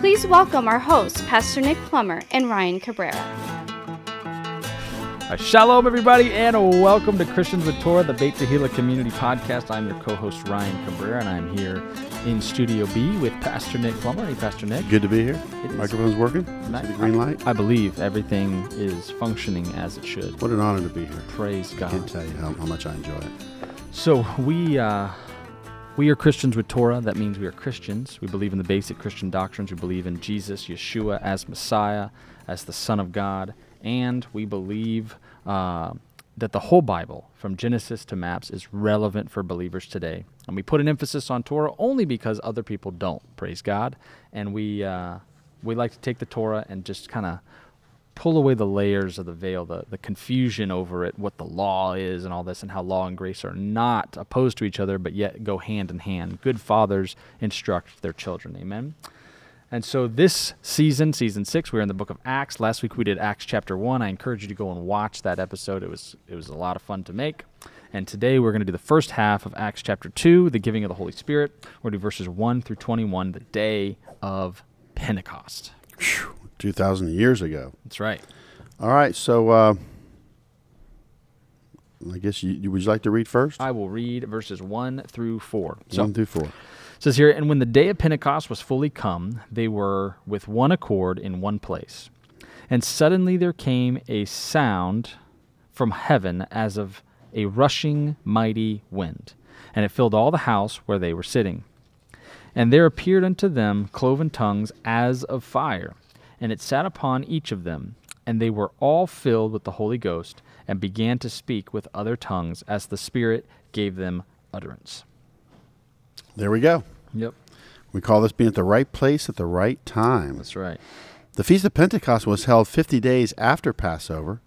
Please welcome our hosts, Pastor Nick Plummer and Ryan Cabrera. Shalom, everybody, and welcome to Christians with Torah, the Beit Tehillah Community Podcast. I'm your co-host Ryan Cabrera, and I'm here in Studio B with Pastor Nick Plummer. Hey, Pastor Nick. Good to be here. It is. Microphone's working. Nice. See the green light. I believe everything is functioning as it should. What an honor to be here. Praise God. I can't tell you how, how much I enjoy it. So we uh, we are Christians with Torah. That means we are Christians. We believe in the basic Christian doctrines. We believe in Jesus, Yeshua as Messiah, as the Son of God, and we believe uh, that the whole Bible, from Genesis to Maps, is relevant for believers today. And we put an emphasis on Torah only because other people don't. Praise God. And we uh, we like to take the Torah and just kind of pull away the layers of the veil, the, the confusion over it, what the law is and all this, and how law and grace are not opposed to each other, but yet go hand in hand. Good fathers instruct their children. Amen. And so this season, season six, we're in the book of Acts. Last week we did Acts chapter one. I encourage you to go and watch that episode. It was it was a lot of fun to make. And today we're going to do the first half of Acts chapter two, the giving of the Holy Spirit. We're going to do verses one through twenty-one, the day of Pentecost. Phew, 2,000 years ago. That's right. All right, so uh, I guess you, you would you like to read first? I will read verses 1 through 4. So One through four. it says here, And when the day of Pentecost was fully come, they were with one accord in one place. And suddenly there came a sound from heaven as of a rushing mighty wind, and it filled all the house where they were sitting. And there appeared unto them cloven tongues as of fire, and it sat upon each of them. And they were all filled with the Holy Ghost, and began to speak with other tongues as the Spirit gave them utterance. There we go. Yep, We call this being at the right place at the right time. that's right. The Feast of Pentecost was held 50 days after Passover.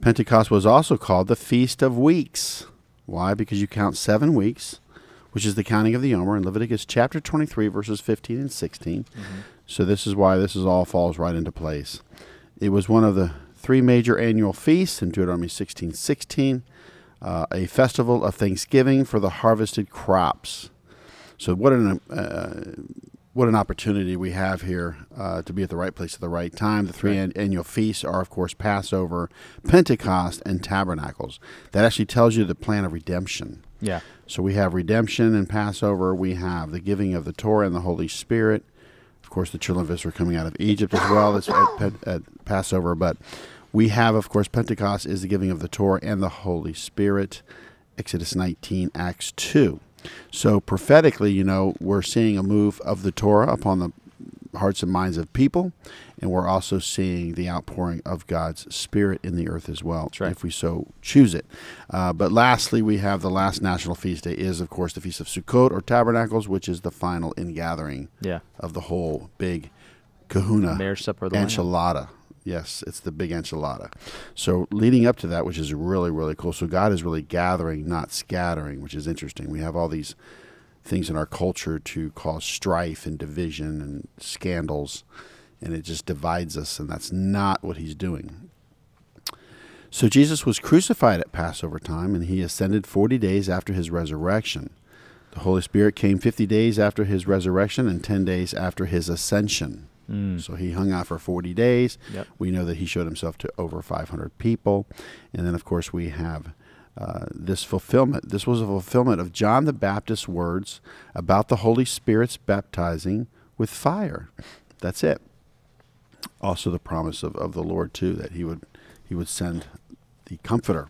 Pentecost was also called the Feast of Weeks. Why? Because you count seven weeks, which is the counting of the Omer in Leviticus chapter 23, verses 15 and 16. So this is why this is all falls right into place. It was one of the three major annual feasts in Deuteronomy 16, 16, uh, a festival of thanksgiving for the harvested crops. So what an uh, what an opportunity we have here uh, to be at the right place at the right time. The three Right. an- annual feasts are, of course, Passover, Pentecost, and Tabernacles. That actually tells you the plan of redemption. Yeah, So we have redemption and Passover. We have the giving of the Torah and the Holy Spirit. Of course, the children of Israel coming out of Egypt as well as at, at Passover. But we have, of course, Pentecost is the giving of the Torah and the Holy Spirit. Exodus 19, Acts 2. So prophetically, you know, we're seeing a move of the Torah upon the hearts and minds of people, and we're also seeing the outpouring of God's Spirit in the earth as well, right. if we so choose it. Uh, but lastly, we have the last national feast day is, of course, the Feast of Sukkot or Tabernacles, which is the final ingathering yeah. of the whole big kahuna supper of the enchilada. Yes, it's the big enchilada. So leading up to that, which is really, really cool. So God is really gathering, not scattering, which is interesting. We have all these things in our culture to cause strife and division and scandals, and it just divides us, and that's not what he's doing. So Jesus was crucified at Passover time, and he ascended 40 days after his resurrection. The Holy Spirit came 50 days after his resurrection and 10 days after his ascension. Mm. So he hung out for 40 days. Yep. We know that he showed himself to over 500 people. And then, of course, we have uh, this fulfillment. This was a fulfillment of John the Baptist's words about the Holy Spirit's baptizing with fire. That's it. Also, the promise of, of the Lord, too, that he would, he would send the Comforter.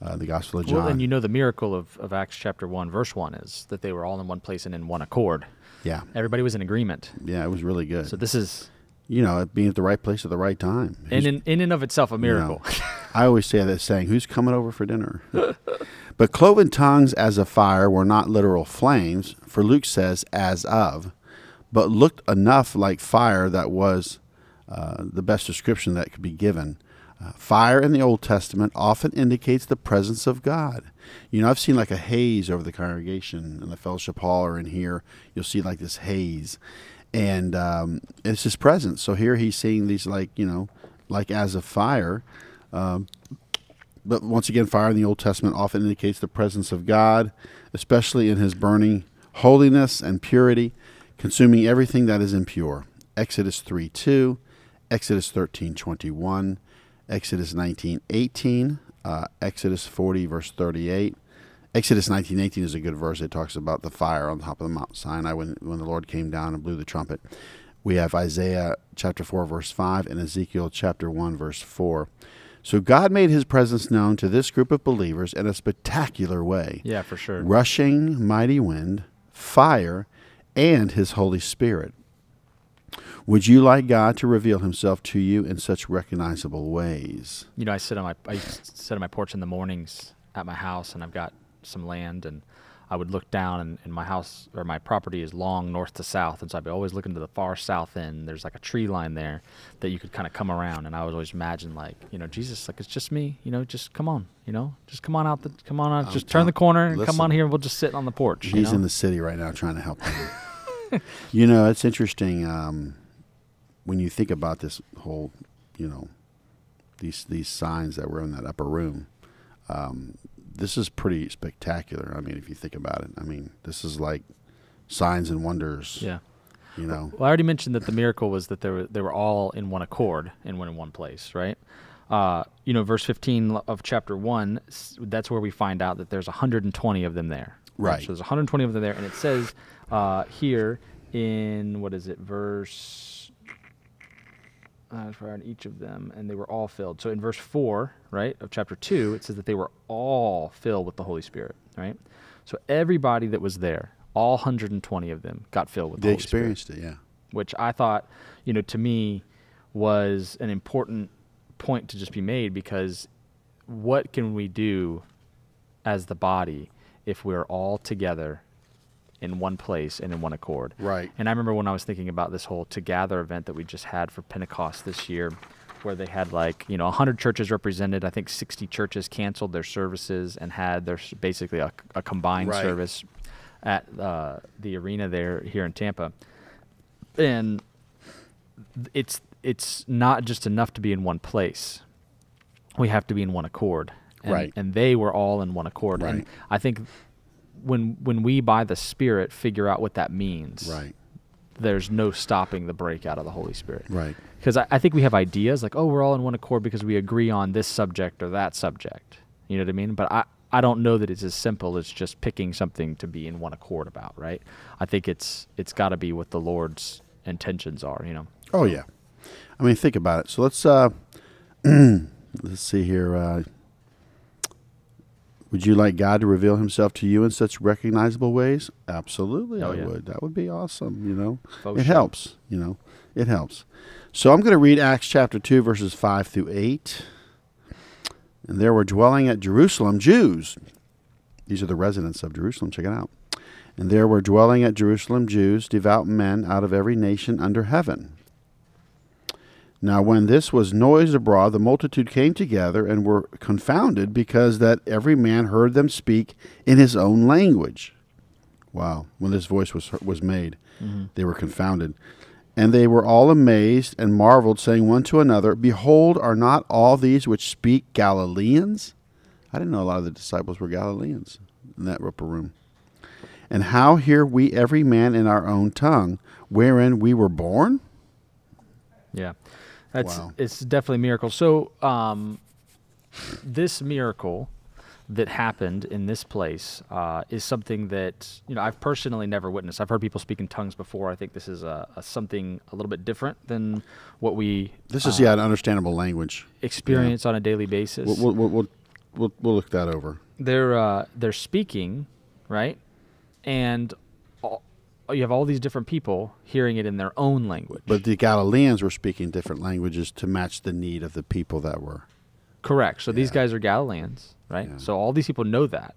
Uh, the Gospel of John. Well, and you know the miracle of, of Acts chapter 1, verse 1 is that they were all in one place and in one accord. yeah, Everybody was in agreement. yeah, it was really good. So this is, you know, being at the right place at the right time. And in, in and of itself, a You miracle. know, I always say that saying, "Who's coming over for dinner?" but cloven tongues as a fire were not literal flames, for Luke says, "as of," but looked enough like fire that was uh, the best description that could be given. Uh, fire in the Old Testament often indicates the presence of God. You know, I've seen like a haze over the congregation in the fellowship hall or in here. You'll see like this haze, and um, it's His presence. So here He's seeing these like you know, like as of fire. Um, but once again, fire in the Old Testament often indicates the presence of God, especially in His burning holiness and purity, consuming everything that is impure. Exodus 3 2, Exodus thirteen twenty one. Exodus 19:18, uh, Exodus 40 verse 38. Exodus 19:18 is a good verse. It talks about the fire on top of the Mount Sinai when when the Lord came down and blew the trumpet. We have Isaiah chapter 4 verse 5 and Ezekiel chapter 1 verse 4. So God made his presence known to this group of believers in a spectacular way. Yeah, for sure. Rushing mighty wind, fire, and his Holy Spirit. Would you like God to reveal Himself to you in such recognizable ways? You know, I sit on my I sit on my porch in the mornings at my house, and I've got some land, and I would look down, and, and my house or my property is long north to south, and so I'd be always looking to the far south end. There's like a tree line there that you could kind of come around, and I would always imagine like, you know, Jesus, like it's just me, you know, just come on, you know, just come on out, the, come on out, I'm just turn the corner and come on here, and we'll just sit on the porch. you He's know? in the city right now trying to help you know, it's interesting um, when you think about this whole, you know, these these signs that were in that upper room. Um, this is pretty spectacular. I mean, if you think about it, I mean, this is like signs and wonders. yeah. You know, Well, I already mentioned that the miracle was that they were they were all in one accord and went in one place, right? Uh, you know, verse 15 of chapter one. That's where we find out that there's 120 of them there. Right. So there's 120 of them there, and it says uh, here in what is it, verse. Uh, on each of them, and they were all filled. So in verse four, right, of chapter two, it says that they were all filled with the Holy Spirit, right? So everybody that was there, all 120 of them, got filled with the they Holy Spirit experienced it. Yeah. which I thought, you know, to me was an important point to just be made because what can we do as the body if we're all together in one place and in one accord? Right. And I remember when I was thinking about this whole To Gather event that we just had for Pentecost this year, where they had like, you know, 100 churches represented. I think 60 churches canceled their services and had their basically a, a combined Right. service at uh, the arena there here in Tampa. And it's it's not just enough to be in one place. We have to be in one accord. And, Right. And they were all in one accord. And Right. I think when when we by the Spirit figure out what that means, Right. there's no stopping the breakout of the Holy Spirit. Right. Because I, I think we have ideas like, oh, we're all in one accord because we agree on this subject or that subject. You know what I mean? But I, I don't know that it's as simple as just picking something to be in one accord about, right? I think it's it's got to be what the Lord's intentions are, you know. Oh yeah. I mean, think about it. So let's uh, let's see here. Uh, would you like God to reveal Himself to you in such recognizable ways? Absolutely, Oh, I yeah. would. That would be awesome. You know, it show. helps. You know, it helps. So I'm going to read Acts chapter two, verses five through eight. And there were dwelling at Jerusalem Jews. These are the residents of Jerusalem. Check it out. And there were dwelling at Jerusalem Jews, devout men out of every nation under heaven. Now, when this was noised abroad, the multitude came together and were confounded, because that every man heard them speak in his own language. Wow! When this voice was was made, mm-hmm. they were confounded, and they were all amazed and marveled, saying one to another, "Behold, are not all these which speak Galileans?" I didn't know a lot of the disciples were Galileans in that upper room. And how hear we every man in our own tongue, wherein we were born? Yeah, that's Wow. it's definitely a miracle. So, um, this miracle that happened in this place uh, is something that you know I've personally never witnessed. I've heard people speak in tongues before. I think this is a, a something a little bit different than what we This is yeah, an understandable language. experience on a daily basis. We'll, we'll, we'll, we'll, we'll look that over. they're uh, they're speaking, right? And you have all these different people hearing it in their own language. But the Galileans were speaking different languages to match the need of the people that were. Correct. So these guys are Galileans, right? Yeah. So all these people know that.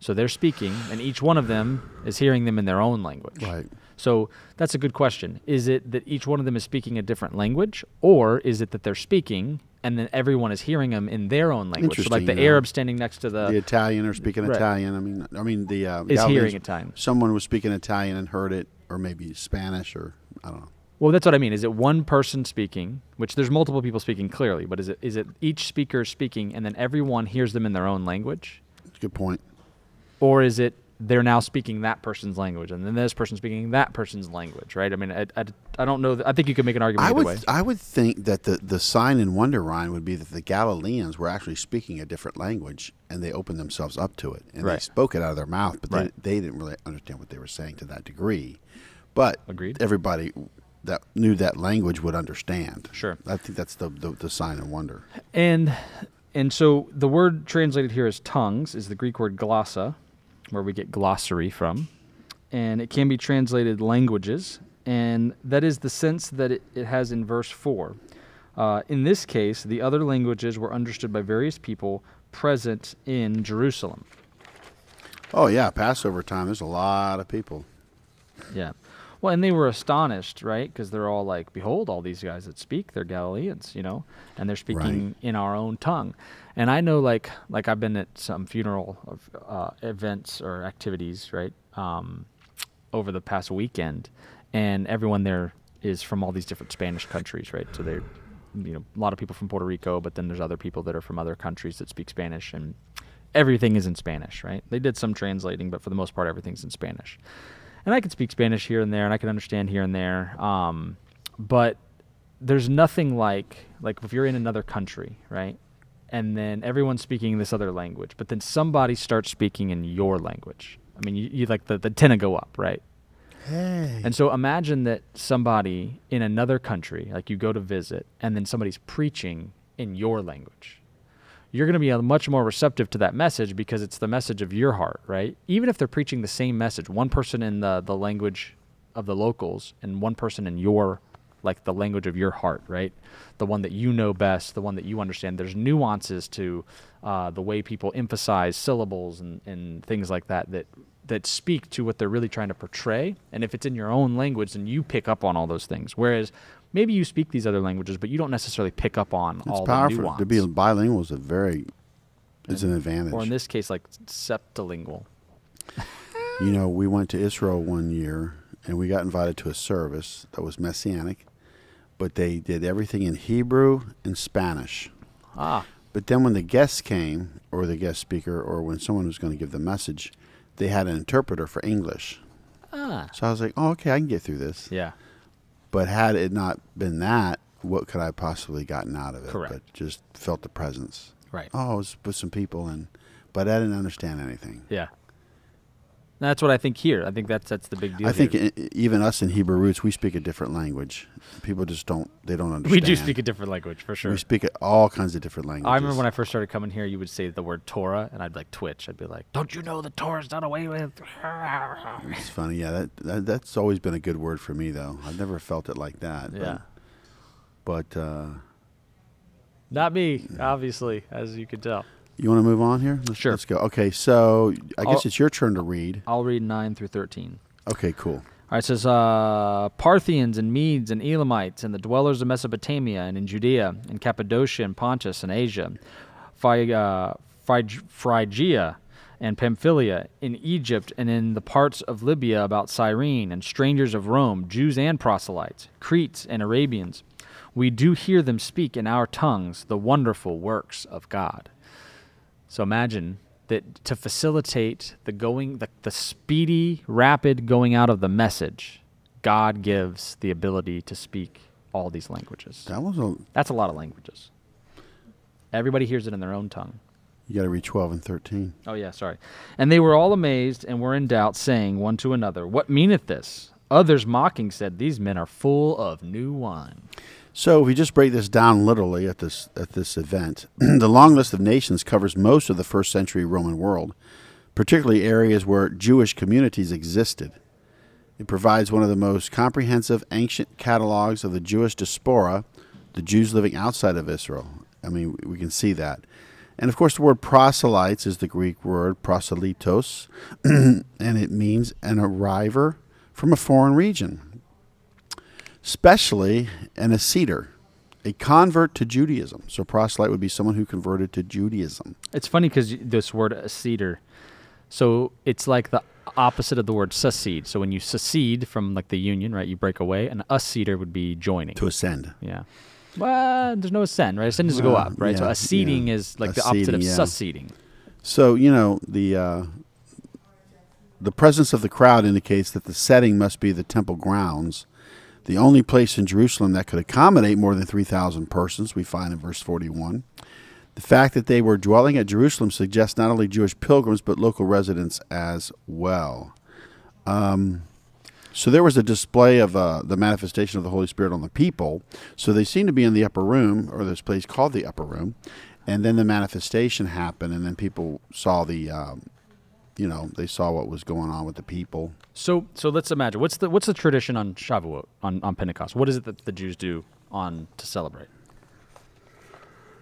So they're speaking, and each one of them is hearing them in their own language. Right. So that's a good question. Is it that each one of them is speaking a different language, or is it that they're speaking and then everyone is hearing them in their own language? So like the yeah. Arab standing next to the, the Italian or speaking Right. Italian. I mean, I mean the uh, is hearing Italian. Someone was speaking Italian and heard it, or maybe Spanish, or I don't know. Well, that's what I mean. Is it one person speaking, which there's multiple people speaking clearly, but is it is it each speaker speaking and then everyone hears them in their own language, It's a good point. or is it they're now speaking that person's language and then this person speaking that person's language, right? I mean, I, I, I don't know. th- I think you could make an argument I would way. I would think that the, the sign and wonder Ryan would be that the Galileans were actually speaking a different language and they opened themselves up to it and they spoke it out of their mouth, but Right. they, they didn't really understand what they were saying to that degree. But Agreed. everybody that knew that language would understand. Sure. I think that's the, the, the sign and wonder. And and so the word translated here as tongues is the Greek word glossa, where we get glossary from. And it can be translated languages, and that is the sense that it, it has in verse 4. Uh, in this case, the other languages were understood by various people present in Jerusalem. Oh yeah, Passover time. There's a lot of people. Yeah. Well, and they were astonished, right? Because they're all like, "Behold, all these guys that speak, they're Galileans, you know, and they're speaking in our own tongue." And I know, like, like I've been at some funeral of, uh, events or activities, right, um, over the past weekend, and everyone there is from all these different Spanish countries, right? So they're, you know, a lot of people from Puerto Rico, but then there's other people that are from other countries that speak Spanish, and everything is in Spanish, right? They did some translating, but for the most part, everything's in Spanish and I can speak Spanish here and there, and I can understand here and there. Um, but there's nothing like like if you're in another country, right? And then everyone's speaking this other language, but then somebody starts speaking in your language. I mean, you, you like the the antenna go up, right? Hey. And so imagine that somebody in another country, like you go to visit, and then somebody's preaching in your language. You're going to be uh, much more receptive to that message because it's the message of your heart, right? Even if they're preaching the same message, one person in the, the language of the locals and one person in your, like the language of your heart, right? The one that you know best, the one that you understand. There's nuances to uh, the way people emphasize syllables and, and things like that that that speak to what they're really trying to portray. And if it's in your own language, then you pick up on all those things. Whereas maybe you speak these other languages, but you don't necessarily pick up on it's all the powerful nuance. to be bilingual is a very it's an advantage. or in this case, like septilingual. You know, we went to Israel one year and we got invited to a service that was messianic, but they did everything in Hebrew and Spanish. Ah, But then when the guests came, or the guest speaker, or when someone was going to give the message, they had an interpreter for English. ah, So I was like, oh, okay, I can get through this. yeah. But had it not been that, what could I possibly gotten out of it? Correct. But just felt the presence. Right. Oh, I was with some people, and but I didn't understand anything. Yeah. That's what I think here. I think that's that's the big deal. I think here. even us in Hebrew roots, we speak a different language. People just don't. They don't understand. we do speak a different language for sure. We speak all kinds of different languages. I remember when I first started coming here, you would say the word Torah, and I'd like twitch. I'd be like, "Don't you know the Torah's done away with?" It's funny. Yeah, that, that that's always been a good word for me, though. I've never felt it like that. but- Yeah, But, uh, not me, obviously, as you could tell. You want to move on here? Let's, Sure. Let's go. Okay, so I guess I'll- it's your turn to read. I'll read nine through thirteen. Okay, cool. All right, it says uh, Parthians and Medes and Elamites and the dwellers of Mesopotamia and in Judea and Cappadocia and Pontus and Asia, Phy- uh, Phryg- Phrygia and Pamphylia, in Egypt and in the parts of Libya about Cyrene, and strangers of Rome, Jews and proselytes, Cretes and Arabians. We do hear them speak in our tongues the wonderful works of God. So imagine that to facilitate the going, the, the speedy, rapid going out of the message, God gives the ability to speak all these languages. That was a. That's a lot of languages. Everybody hears it in their own tongue. You got to read twelve and thirteen. Oh, yeah, sorry. And they were all amazed and were in doubt, saying one to another, What meaneth this? Others mocking said, These men are full of new wine. So, if we just break this down literally at this at this event, the long list of nations covers most of the first century Roman world, particularly areas where Jewish communities existed. It provides one of the most comprehensive ancient catalogs of the Jewish diaspora, the Jews living outside of Israel. I mean, we can see that. And of course, the word proselytes is the Greek word proselytos, and it means an arriver from a foreign region, especially an acceder, a convert to Judaism. So, proselyte would be someone who converted to Judaism. It's funny because this word acceder, so it's like the opposite of the word secede. So when you secede from like the union, right, you break away. An acceder would be joining. To ascend. Yeah. Well, there's no ascend, right? Ascend is to go up, right? so yeah, acceding yeah. is like the opposite of yeah. succeeding. So you know the uh, the presence of the crowd indicates that the setting must be the temple grounds, the only place in Jerusalem that could accommodate more than three thousand persons. We find in verse forty-one. The fact that they were dwelling at Jerusalem suggests not only Jewish pilgrims but local residents as well. Um, so there was a display of uh, the manifestation of the Holy Spirit on the people. So they seemed to be in the upper room, or this place called the upper room, and then the manifestation happened, and then people saw the, um, you know, they saw what was going on with the people. So so let's imagine what's the what's the tradition on Shavuot on, on Pentecost? What is it that the Jews do on to celebrate?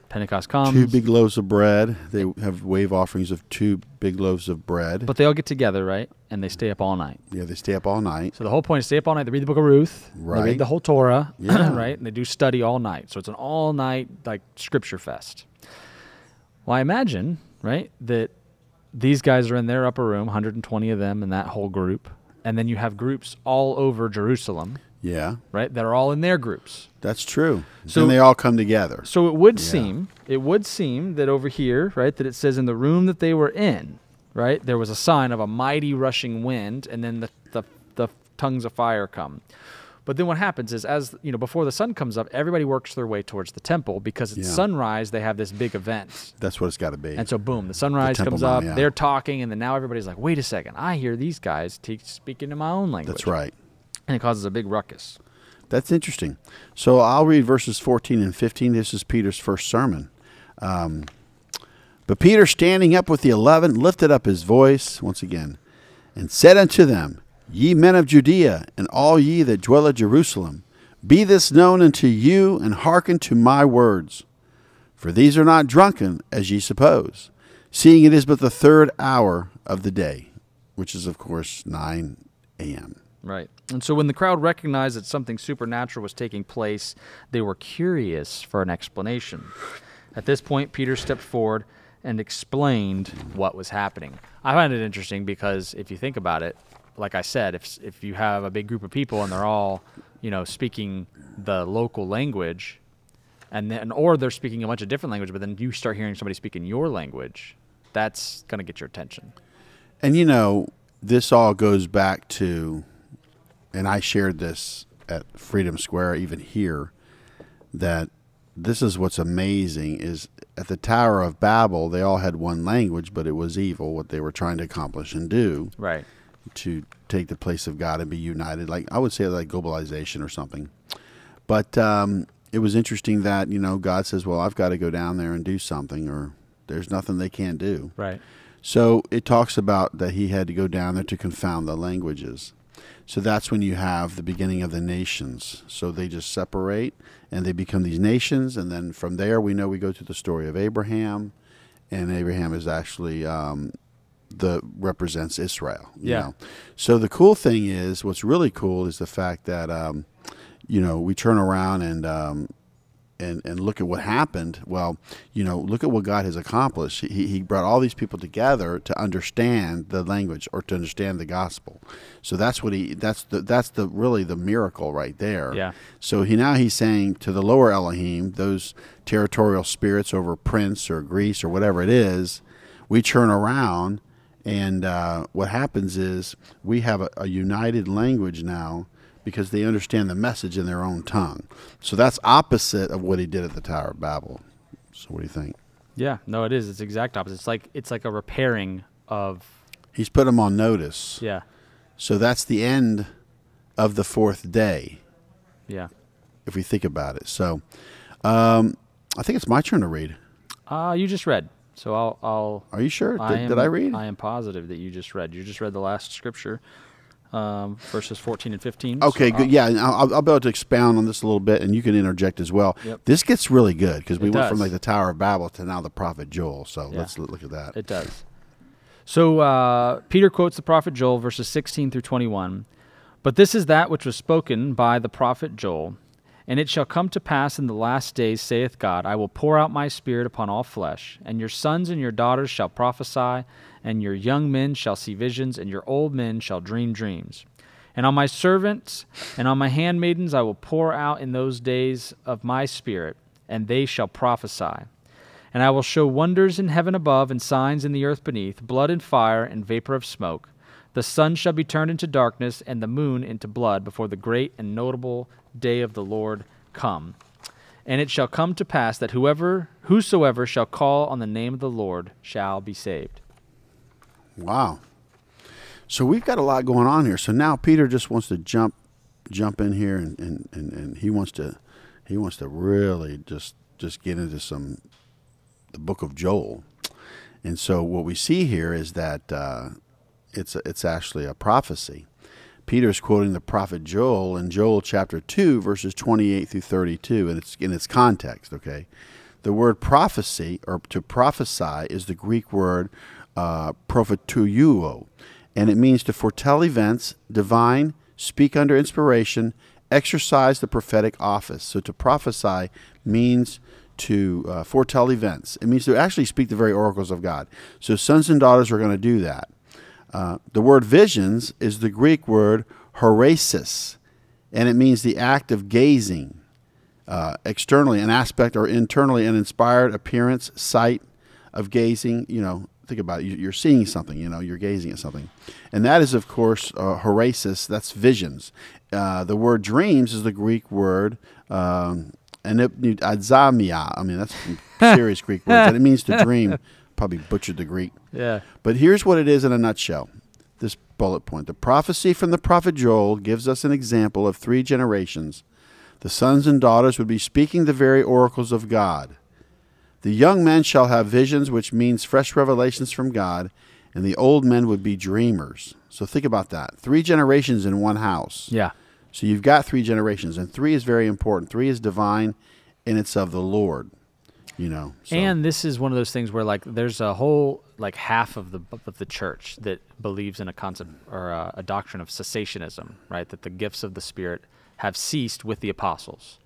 Pentecost comes, two big loaves of bread. They have wave offerings of two big loaves of bread. but they all get together, right? And they stay up all night. yeah, they stay up all night. So the whole point is stay up all night. They read the book of Ruth. Right. They read the whole Torah. Yeah. right. And they do study all night. So it's an all night like scripture fest. Well, I imagine, right, that these guys are in their upper room, 120 of them in that whole group. And then you have groups all over Jerusalem, Yeah, right? That are all in their groups. that's true. So- then they all come together. So it would Yeah. seem, it would seem that over here, right, that it says in the room that they were in, right, there was a sign of a mighty rushing wind, and then the, the, the tongues of fire come. But then what happens is, as you know, before the sun comes up, everybody works their way towards the temple because at Yeah. sunrise they have this big event, That's what it's got to be. and so boom, the sunrise Temple comes up. yeah. They're talking, and then now everybody's like, "Wait a second, I hear these guys te- speaking in my own language." That's right. and it causes a big ruckus. That's interesting. So I'll read verses 14 and 15. This is Peter's first sermon. Um, but Peter, standing up with the eleven, lifted up his voice once again and said unto them, Ye men of Judea, and all ye that dwell at Jerusalem, be this known unto you, and hearken to my words. For these are not drunken, as ye suppose, seeing it is but the third hour of the day, which is, of course, 9 a.m. Right. And so when the crowd recognized that something supernatural was taking place, they were curious for an explanation. At this point, Peter stepped forward and explained what was happening. I find it interesting because if you think about it, like I said, if if you have a big group of people and they're all, you know, speaking the local language, and then or they're speaking a bunch of different language, but then you start hearing somebody speaking your language, that's gonna get your attention. And you know, this all goes back to, and I shared this at Freedom Square, even here, that this is what's amazing is at the Tower of Babel, they all had one language, but it was evil, what they were trying to accomplish and do Right. To take the place of God and be united. Like I would say, like globalization or something. But um, it was interesting that you know God says, "Well, I've got to go down there and do something," or "There's nothing they can't do." Right. So it talks about that he had to go down there to confound the languages. So that's when you have the beginning of the nations. So they just separate and they become these nations. And then from there, we know we go to the story of Abraham. And Abraham is actually um, the represents Israel. you Yeah. know. So the cool thing is, what's really cool is the fact that, um, you know, we turn around and um, and, and look at what happened. Well, you know, look at what God has accomplished. He, he brought all these people together to understand the language or to understand the gospel. So that's what he that's the that's the really the miracle right there. Yeah. So he now he's saying to the lower Elohim, those territorial spirits over Prince or Greece or whatever it is, we turn around and uh, what happens is we have a, a united language now because they understand the message in their own tongue. So that's opposite of what he did at the Tower of Babel. So what do you think? Yeah, no, it is. It's exact opposite. It's like it's like a repairing of He's put them on notice. yeah, So that's the end of the fourth day, yeah. if we think about it. So um, I think it's my turn to read. Uh you just read, so I'll I'll. Are you sure? Did I did am- I read? I am positive that you just read. You just read the last scripture. um, verses 14 and 15. Okay, So, good. uh, Yeah, I'll, I'll be able to expound on this a little bit, and you can interject as well. Yep. This gets really good because we It went from like the Tower of Babel to now the prophet Joel. So Yeah. let's look at that. It does. So uh, Peter quotes the prophet Joel, verses 16 through 21. But this is that which was spoken by the prophet Joel. And it shall come to pass in the last days, saith God, I will pour out my spirit upon all flesh, and your sons and your daughters shall prophesy, and your young men shall see visions, and your old men shall dream dreams. And on my servants and on my handmaidens I will pour out in those days of my spirit, and they shall prophesy. And I will show wonders in heaven above and signs in the earth beneath, blood and fire and vapor of smoke. The sun shall be turned into darkness and the moon into blood before the great and notable day of the Lord come. And it shall come to pass that whoever whosoever shall call on the name of the Lord shall be saved. Wow. So we've got a lot going on here. So now Peter just wants to jump jump in here and, and, and, and he wants to he wants to really just just get into some the book of Joel. And so what we see here is that uh, it's a, it's actually a prophecy. Peter's quoting the prophet Joel in Joel chapter 2 verses 28 through 32 and it's in its context, okay? The word prophecy or to prophesy is the Greek word uh, propheteuo, and it means to foretell events, divine, speak under inspiration, exercise the prophetic office. So to prophesy means to uh, foretell events. It means to actually speak the very oracles of God. So sons and daughters are going to do that. Uh, the word visions is the Greek word horasis, and it means the act of gazing uh, externally, an aspect, or internally, an inspired appearance, sight of gazing. You know, think about it. You- You're seeing something. You know, you're gazing at something, and that is, of course, uh, horasis. That's visions. Uh, the word dreams is the Greek word. Um, adzamia. I mean, that's serious Greek words, and it means to dream. Probably butchered the Greek. Yeah. But here's what it is in a nutshell this bullet point. The prophecy from the prophet Joel gives us an example of three generations. The sons and daughters would be speaking the very oracles of God. The young men shall have visions, which means fresh revelations from God, and the old men would be dreamers. So think about that. Three generations in one house. Yeah. So you've got three generations, and three is very important. Three is divine, and it's of the Lord. You know. so- And this is one of those things where like there's a whole like half of the of the church that believes in a concept or a, a doctrine of cessationism, right? That the gifts of the Spirit have ceased with the apostles.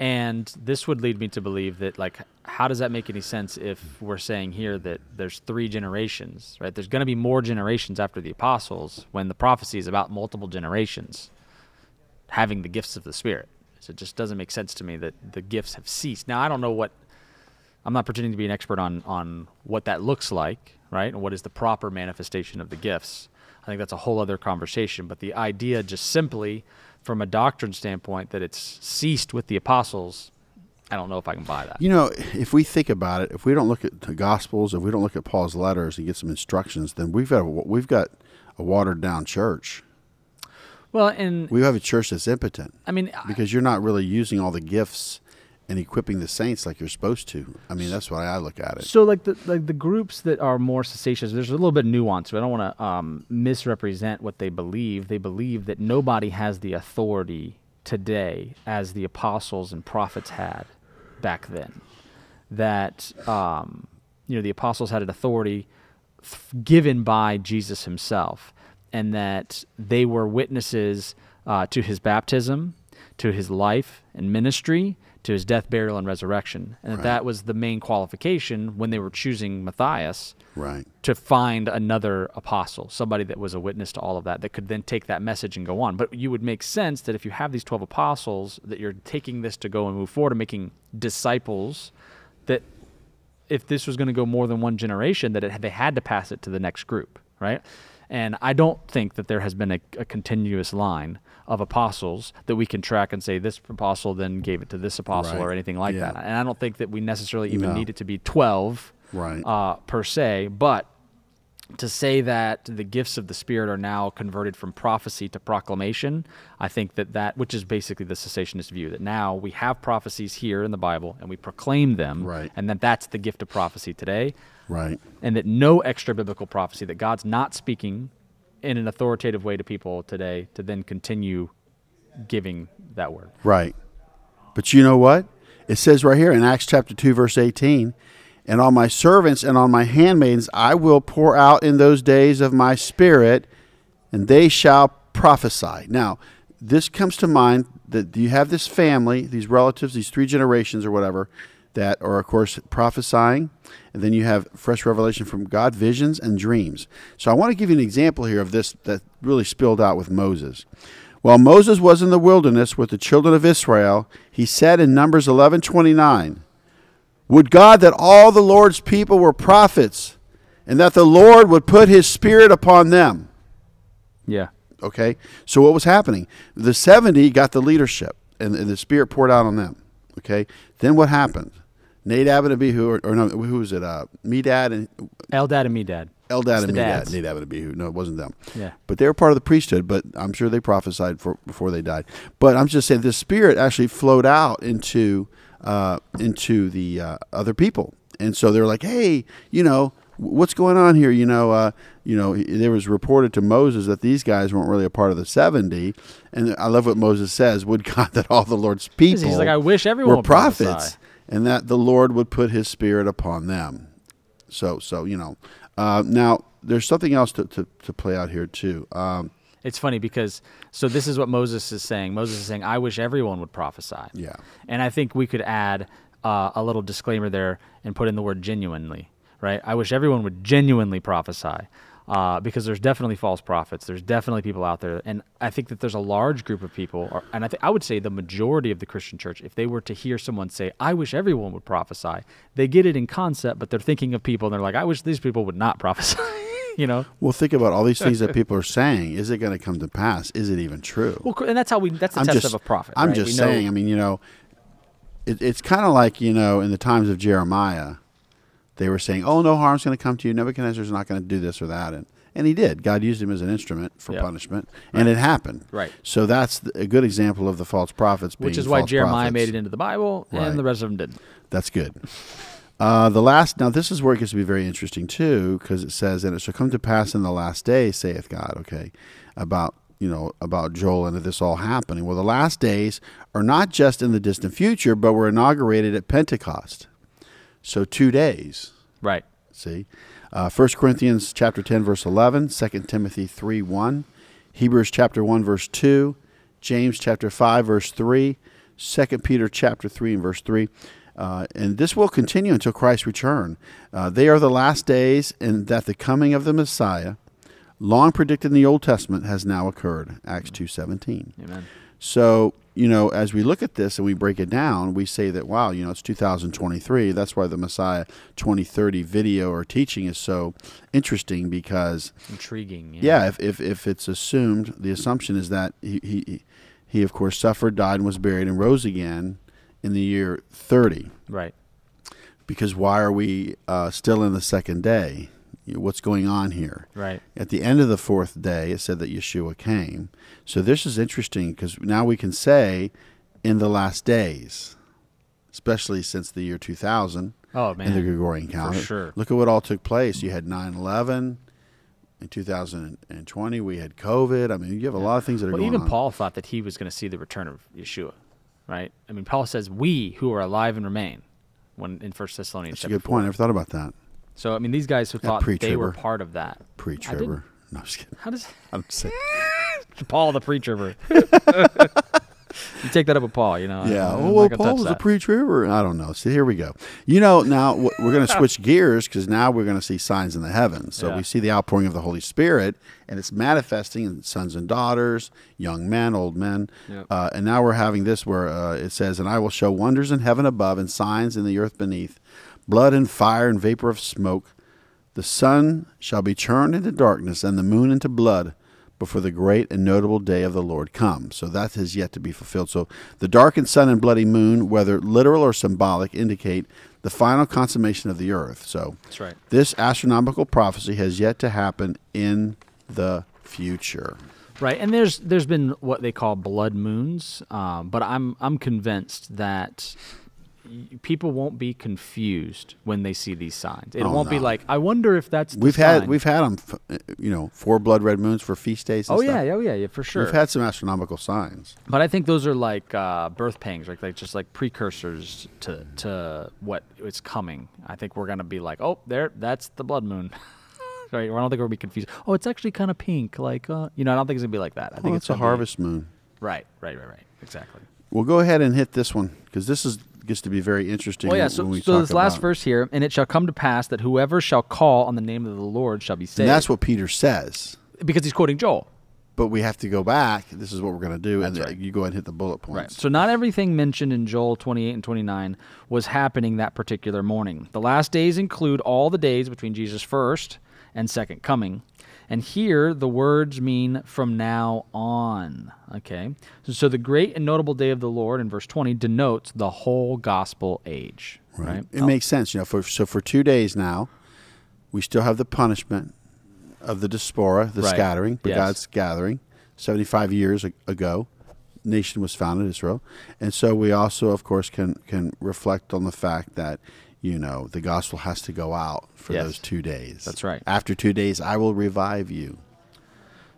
And this would lead me to believe that like how does that make any sense if we're saying here that there's three generations, right? There's going to be more generations after the apostles when the prophecy is about multiple generations having the gifts of the Spirit. So it just doesn't make sense to me that the gifts have ceased. Now I don't know what I'm not pretending to be an expert on on what that looks like, right? And what is the proper manifestation of the gifts. I think that's a whole other conversation. But the idea, just simply from a doctrine standpoint, that it's ceased with the apostles, I don't know if I can buy that. You know, if we think about it, if we don't look at the Gospels, if we don't look at Paul's letters and get some instructions, then we've got a, we've got a watered down church. Well, and We have a church that's impotent I mean, I- because you're not really using all the gifts and equipping the saints like you're supposed to. I mean, that's why I look at it. So like the like the groups that are more cessations, there's a little bit of nuance. But I don't want to um, misrepresent what they believe. They believe that nobody has the authority today as the apostles and prophets had back then. That um, you know the apostles had an authority f- given by Jesus Himself, and that they were witnesses uh, to His baptism, to His life and ministry, to His death, burial, and resurrection, and that Right. that was the main qualification when they were choosing Matthias Right. to find another apostle, somebody that was a witness to all of that, that could then take that message and go on. But you would make sense that if you have these 12 apostles, that you're taking this to go and move forward and making disciples, that if this was going to go more than one generation, that it, they had to pass it to the next group, right? And I don't think that there has been a, a continuous line of apostles that we can track and say this apostle then gave it to this apostle Right. or anything like Yeah. that. And I don't think that we necessarily even No. need it to be 12 Right. uh, per se, but to say that the gifts of the Spirit are now converted from prophecy to proclamation, I think that that, which is basically the cessationist view, that now we have prophecies here in the Bible and we proclaim them, Right. and that that's the gift of prophecy today, Right. and that no extra biblical prophecy, that God's not speaking in an authoritative way to people today to then continue giving that word. Right. But you know what? It says right here in Acts chapter 2, verse 18 And on my servants and on my handmaidens I will pour out in those days of my spirit, and they shall prophesy. Now, this comes to mind that you have this family, these relatives, these three generations or whatever, that are, of course, prophesying. And then you have fresh revelation from God, visions, and dreams. So I want to give you an example here of this that really spilled out with Moses. While Moses was in the wilderness with the children of Israel, he said in Numbers 11:29, "Would God that all the Lord's people were prophets, and that the Lord would put his spirit upon them." Yeah. Okay? So what was happening? The 70 got the leadership and, and the spirit poured out on them. Okay? Then what happened? Nadab and Abihu, or, or no, who was it? Uh, Medad and Eldad and Me Medad. Eldad and the Medad. dads. Nadab and Abihu. No, it wasn't them. Yeah. But they were part of the priesthood, but I'm sure they prophesied for, before they died. But I'm just saying the spirit actually flowed out into uh, into the uh, other people. And so they're like, hey, you know, what's going on here? You know, uh, you know, there was reported to Moses that these guys weren't really a part of the 70. And I love what Moses says, would God that all the Lord's people He's like, I wish everyone were prophets." prophesy." And that the Lord would put his spirit upon them. So, so you know, uh, now there's something else to, to, to play out here too. Um, It's funny because so this is what Moses is saying. Moses is saying, "I wish everyone would prophesy." Yeah. And I think we could add uh, a little disclaimer there and put in the word genuinely, right? I wish everyone would genuinely prophesy. Uh, because there's definitely false prophets. There's definitely people out there, and I think that there's a large group of people, or, and I think I would say the majority of the Christian church, if they were to hear someone say, "I wish everyone would prophesy," they get it in concept, but they're thinking of people, and they're like, "I wish these people would not prophesy," you know. Well, think about all these things that people are saying. Is it going to come to pass? Is it even true? Well, and that's how we. That's the I'm test just, of a prophet. I'm right? just We know- saying. I mean, you know, it, it's kind of like you know, in the times of Jeremiah, they were saying, "Oh, no harm's going to come to you. Nebuchadnezzar's not going to do this or that," and and he did. God used him as an instrument for Yeah. punishment, and it happened. Right. So that's a good example of the false prophets. which is why Jeremiah prophets. made it into the Bible, Right. and the rest of them didn't. That's good. Uh, the last now this is where it gets to be very interesting too, because it says, "And it shall come to pass in the last day, saith God." Okay, about you know about Joel and this all happening. Well, the last days are not just in the distant future, but were inaugurated at Pentecost. So two days. Right. See, uh, 1 Corinthians chapter 10, verse 11, 2 Timothy 3, 1, Hebrews chapter 1, verse 2, James chapter 5, verse 3, 2 Peter chapter 3 and verse 3. Uh, and this will continue until Christ's return. Uh, they are the last days, and that the coming of the Messiah, long predicted in the Old Testament, has now occurred. Acts 2.17. Amen. So, you know, as we look at this and we break it down, we say that, wow, you know, it's 2023. That's why the Messiah 2030 video or teaching is so interesting because, Intriguing. yeah, if, if, if it's assumed, the assumption is that he, he, he, of course, suffered, died, and was buried and rose again in the year 30. Right. Because why are we uh, still in the second day? What's going on here? Right. At the end of the fourth day, it said that Yeshua came. So this is interesting because now we can say in the last days, especially since the year 2000 Oh man. in the. Gregorian calendar. sure. Look at what all took place. You had 9 11. In 2020, we had COVID. I mean, you have a lot of things that are going on. Well, going even on. Paul thought that he was going to see the return of Yeshua, right? I mean, Paul says, "We who are alive and remain," when in First Thessalonians. That's a good point. I never thought about that. So I mean, these guys who thought they were part of that. Pre tribber. No, I'm just kidding. How does I'm just saying. Paul the preacher? you take that up with Paul, you know. Yeah. I'm well, Paul was a that. pre-tribber. I don't know. See, here we go. You know, now we're going to switch gears because now we're going to see signs in the heavens. So Yeah. we see the outpouring of the Holy Spirit, and it's manifesting in sons and daughters, young men, old men. Yep. Uh, and now we're having this where uh, it says, "And I will show wonders in heaven above and signs in the earth beneath, blood and fire and vapor of smoke. The sun shall be turned into darkness, and the moon into blood." Before the great and notable day of the Lord comes. So that has yet to be fulfilled. So the darkened sun and bloody moon, whether literal or symbolic, indicate the final consummation of the earth. So That's right. this astronomical prophecy has yet to happen in the future. Right, and there's there's been what they call blood moons, um, but I'm I'm convinced that y- people won't be confused when they see these signs. It Oh, won't be like, I wonder if that's. The We've had sign." we've had them, you know, four blood red moons for feast days. And Oh stuff. yeah, oh yeah, yeah, for sure. We've had some astronomical signs. But I think those are like uh, birth pangs, like like just like precursors to to what is coming. I think we're gonna be like, oh, there, that's the blood moon. right? I don't think we'll be confused. Oh, it's actually kind of pink, like uh, you know. I don't think it's gonna be like that. I Oh, think it's a gonna be- harvest moon. Right, right, right, right. Exactly. We'll go ahead and hit this one because this is gets to be very interesting. Well, yeah. when So, we so this last verse here, and it shall come to pass that whoever shall call on the name of the Lord shall be saved. and that's what Peter says. because he's quoting Joel. But we have to go back. This is what we're going to do, and That's uh, right. you go ahead and hit the bullet points. Right. So not everything mentioned in Joel 28 and 29 was happening that particular morning. The last days include all the days between Jesus' first and second coming. And here the words mean from now on. Okay. So, so the great and notable day of the Lord in verse 20 denotes the whole gospel age. Right. It makes sense, you know. For so for two days now, we still have the punishment of the diaspora, the Right. scattering, but Yes. God's gathering. Seventy-five years ago, nation was founded, Israel, and so we also, of course, can can reflect on the fact that you know the gospel has to go out for Yes. those two days. That's right. After two days, I will revive you.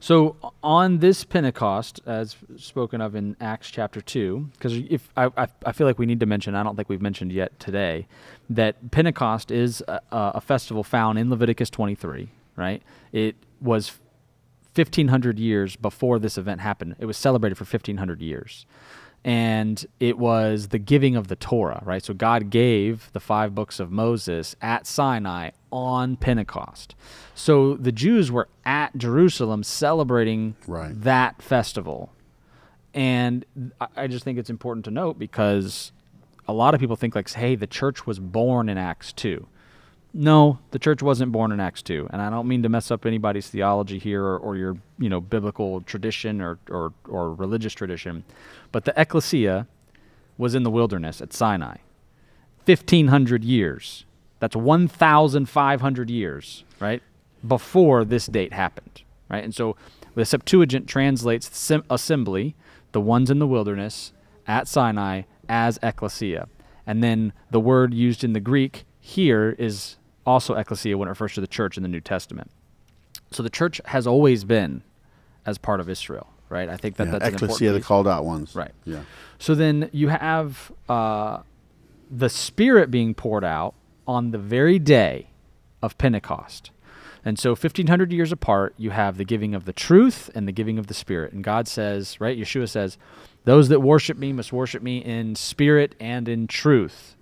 So on this Pentecost, as spoken of in Acts chapter two, because if I, I, I feel like we need to mention, I don't think we've mentioned yet today, that Pentecost is a, a festival found in Leviticus 23. Right? It was 1500 years before this event happened. It was celebrated for 1500 years. And it was the giving of the Torah, right? So God gave the five books of Moses at Sinai on Pentecost. So the Jews were at Jerusalem celebrating Right. that festival. And I- I just think it's important to note because a lot of people think like, hey, the church was born in Acts 2. No, the church wasn't born in Acts 2. And I don't mean to mess up anybody's theology here or, or your, you know, biblical tradition or, or, or religious tradition. But the ecclesia was in the wilderness at Sinai. 1500 years. That's 1500 years, right? Before this date happened, right? And so the Septuagint translates assembly, the ones in the wilderness at Sinai as ecclesia. And then the word used in the Greek here is also ecclesia when it refers to the church in the New Testament. So the church has always been as part of Israel, right? I think that Yeah, that's ecclesia, the called out ones. Right. Yeah. So then you have uh, the Spirit being poured out on the very day of Pentecost. And so 1500 years apart, you have the giving of the truth and the giving of the Spirit. And God says, right? Yeshua says, those that worship me must worship me in spirit and in truth.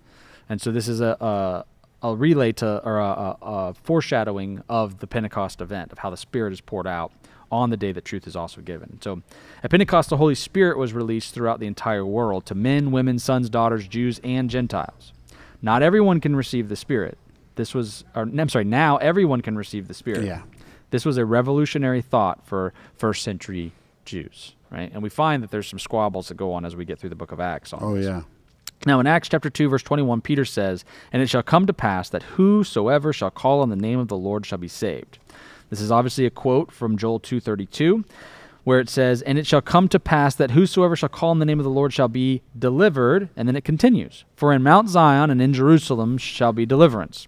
And so this is a, a, a relay to, or a, a, a foreshadowing of the Pentecost event, of how the Spirit is poured out on the day that truth is also given. So at Pentecost, the Holy Spirit was released throughout the entire world to men, women, sons, daughters, Jews, and Gentiles. Not everyone can receive the Spirit. This was, or, I'm sorry, now everyone can receive the Spirit. Yeah. This was a revolutionary thought for first century Jews, right? And we find that there's some squabbles that go on as we get through the book of Acts on Oh this. yeah. Now, in Acts chapter 2, verse 21, Peter says, And it shall come to pass that whosoever shall call on the name of the Lord shall be saved. This is obviously a quote from Joel 2.32, where it says, And it shall come to pass that whosoever shall call on the name of the Lord shall be delivered. And then it continues, For in Mount Zion and in Jerusalem shall be deliverance,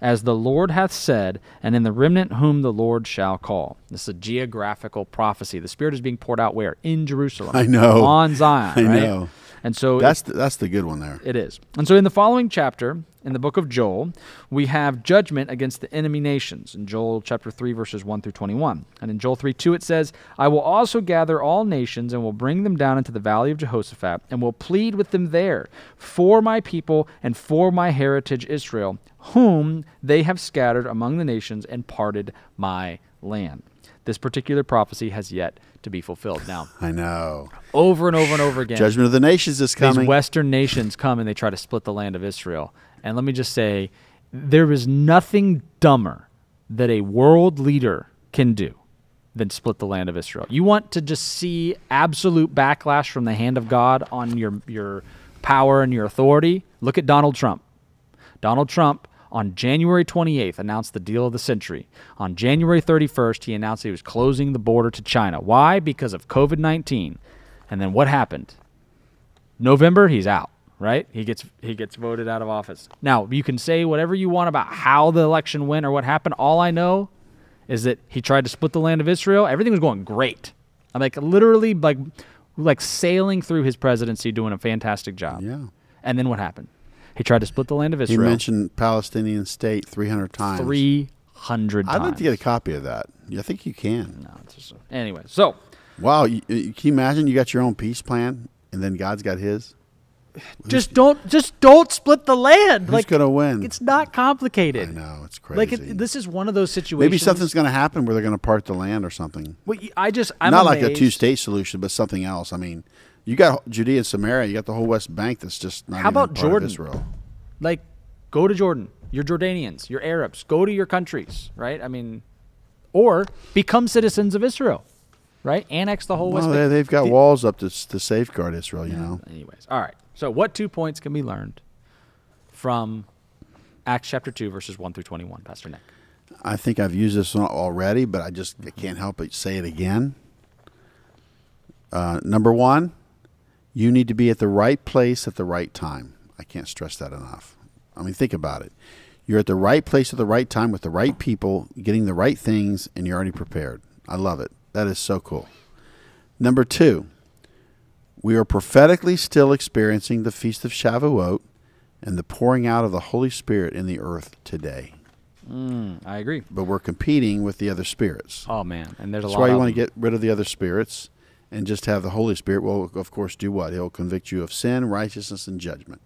as the Lord hath said, and in the remnant whom the Lord shall call. This is a geographical prophecy. The Spirit is being poured out where? In Jerusalem. I know. On Zion, I right? know. And so That's the, that's the good one there. it is. And so in the following chapter, in the book of Joel, we have judgment against the enemy nations in Joel chapter 3, verses 1 through 21. And in Joel 3 2, it says, I will also gather all nations and will bring them down into the valley of Jehoshaphat and will plead with them there for my people and for my heritage Israel, whom they have scattered among the nations and parted my land. This particular prophecy has yet to be fulfilled. Now, I know. over and over and over again, Judgment of the nations is coming. these Western nations come and they try to split the land of Israel. And let me just say, there is nothing dumber that a world leader can do than split the land of Israel. You want to just see absolute backlash from the hand of God on your your power and your authority? Look at Donald Trump. Donald Trump on January 28th announced the deal of the century. On January 31st, he announced he was closing the border to China. Why? Because of COVID 19. And then what happened? November, he's out. right? He gets he gets voted out of office. Now you can say whatever you want about how the election went or what happened. All I know is that he tried to split the land of Israel. Everything was going great. I'm like literally like like sailing through his presidency, doing a fantastic job. Yeah. And then what happened? He tried to split the land of Israel. He mentioned Palestinian state 300 times. three hundred times. I'd like to get a copy of that. I think you can. No, it's just, anyway, so Wow. You, you- can you imagine you got your own peace plan and then God's got his? just don't just don't split the land. Who's like going to win? it's not complicated. I know. It's crazy. Like it, this is one of those situations. Maybe something's going to happen where they're going to part the land or something. Well, I just I'm Not like a two state solution, but something else. I mean, you got Judea and Samaria. You got the whole West Bank that's just not How about Jordan? Israel. Like, go to Jordan. You're Jordanians. You're Arabs. Go to your countries, right? I mean, or become citizens of Israel, right? Annex the whole West Well, Bank. they, they've got Do- walls up to, to safeguard Israel, you Yeah, know. Anyways, all right. So, what two points can be learned from Acts chapter two, verses one through twenty-one, Pastor Nick? I think I've used this one already, but I just I can't help but say it again. Uh, number one, you need to be at the right place at the right time. I can't stress that enough. I mean, think about it. You're at the right place at the right time with the right people, getting the right things, and you're already prepared. I love it. That is so cool. Number two, we are prophetically still experiencing the Feast of Shavuot and the pouring out of the Holy Spirit in the earth today Mm, I agree. but we're competing with the other spirits. Oh man, and there's a That's lot. why you want to get rid of the other spirits and just have the Holy Spirit. Will of course do what? He'll convict you of sin, righteousness, and judgment.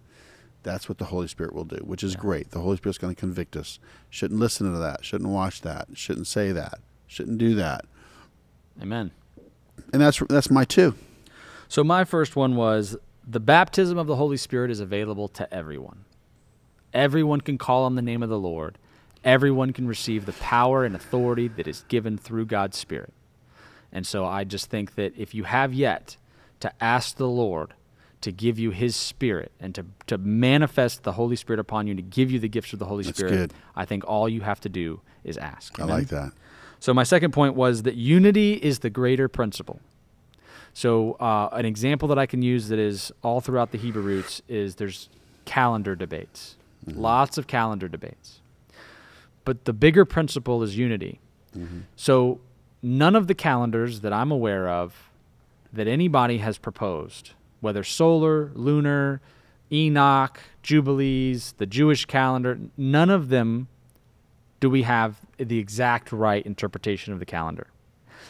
That's what the Holy Spirit will do, which is great. The Holy Spirit's going to convict us. Shouldn't listen to that. Shouldn't watch that. Shouldn't say that. Shouldn't do that. Amen. And that's that's my two. So my first one was the baptism of the Holy Spirit is available to everyone. Everyone can call on the name of the Lord. Everyone can receive the power and authority that is given through God's Spirit. And so I just think that if you have yet to ask the Lord to give you his spirit and to, to manifest the Holy Spirit upon you, to give you the gifts of the Holy That's Spirit, good. I think all you have to do is ask. I like that. So my second point was that unity is the greater principle. So uh, an example that I can use that is all throughout the Hebrew roots is there's calendar debates, lots of calendar debates. But the bigger principle is unity. So none of the calendars that I'm aware of that anybody has proposed, whether solar, lunar, Enoch, Jubilees, the Jewish calendar, none of them do we have the exact right interpretation of the calendar.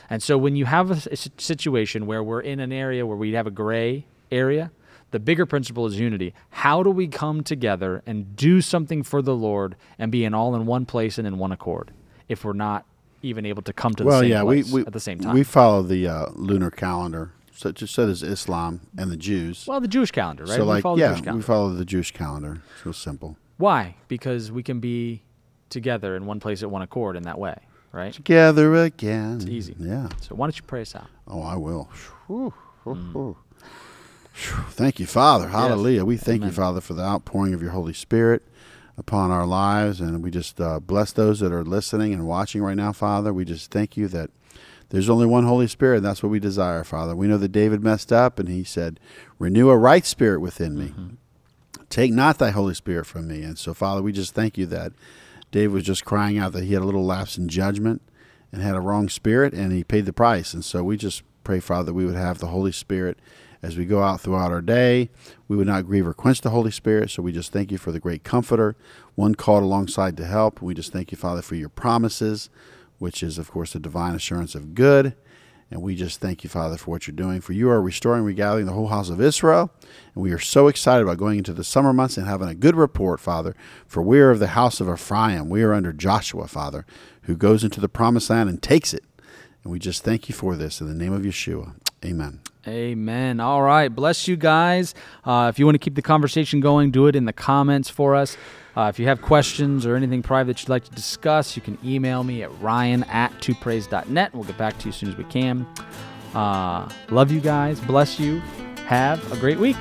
And so when you have a situation where we're in an area where we have a gray area, the bigger principle is unity. How do we come together and do something for the Lord and be in all in one place and in one accord if we're not even able to come to the well, same yeah, place we, we at the same time? we follow the uh, lunar calendar, so just so does Islam and the Jews. well, the Jewish calendar, right? so, we like, follow the yeah, Jewish we calendar. follow the Jewish calendar. So simple. Why? Because we can be together in one place at one accord in that way, right? Together again. It's easy. Yeah. So why don't you pray us out? Oh, I will. Whew, whew, whew. Thank you, Father. Hallelujah. We thank Amen. you, Father, for the outpouring of your Holy Spirit upon our lives. And we just uh, bless those that are listening and watching right now, Father. We just thank you that there's only one Holy Spirit, and that's what we desire, Father. We know that David messed up, and he said, Renew a right spirit within me. Take not thy Holy Spirit from me. And so, Father, we just thank you that David was just crying out that he had a little lapse in judgment and had a wrong spirit, and he paid the price. And so we just pray, Father, that we would have the Holy Spirit as we go out throughout our day. We would not grieve or quench the Holy Spirit. So we just thank you for the great comforter, one called alongside to help. We just thank you, Father, for your promises, which is, of course, the divine assurance of good. And we just thank you, Father, for what you're doing. For you are restoring, regathering the whole house of Israel. And we are so excited about going into the summer months and having a good report, Father. For we are of the house of Ephraim. We are under Joshua, Father, who goes into the promised land and takes it. And we just thank you for this in the name of Yeshua. Amen. Amen. All right. Bless you guys. Uh, if you want to keep the conversation going, do it in the comments for us. Uh, if you have questions or anything private that you'd like to discuss, you can email me at ryan at twopraise.net. We'll get back to you as soon as we can. Uh, love you guys. Bless you. Have a great week.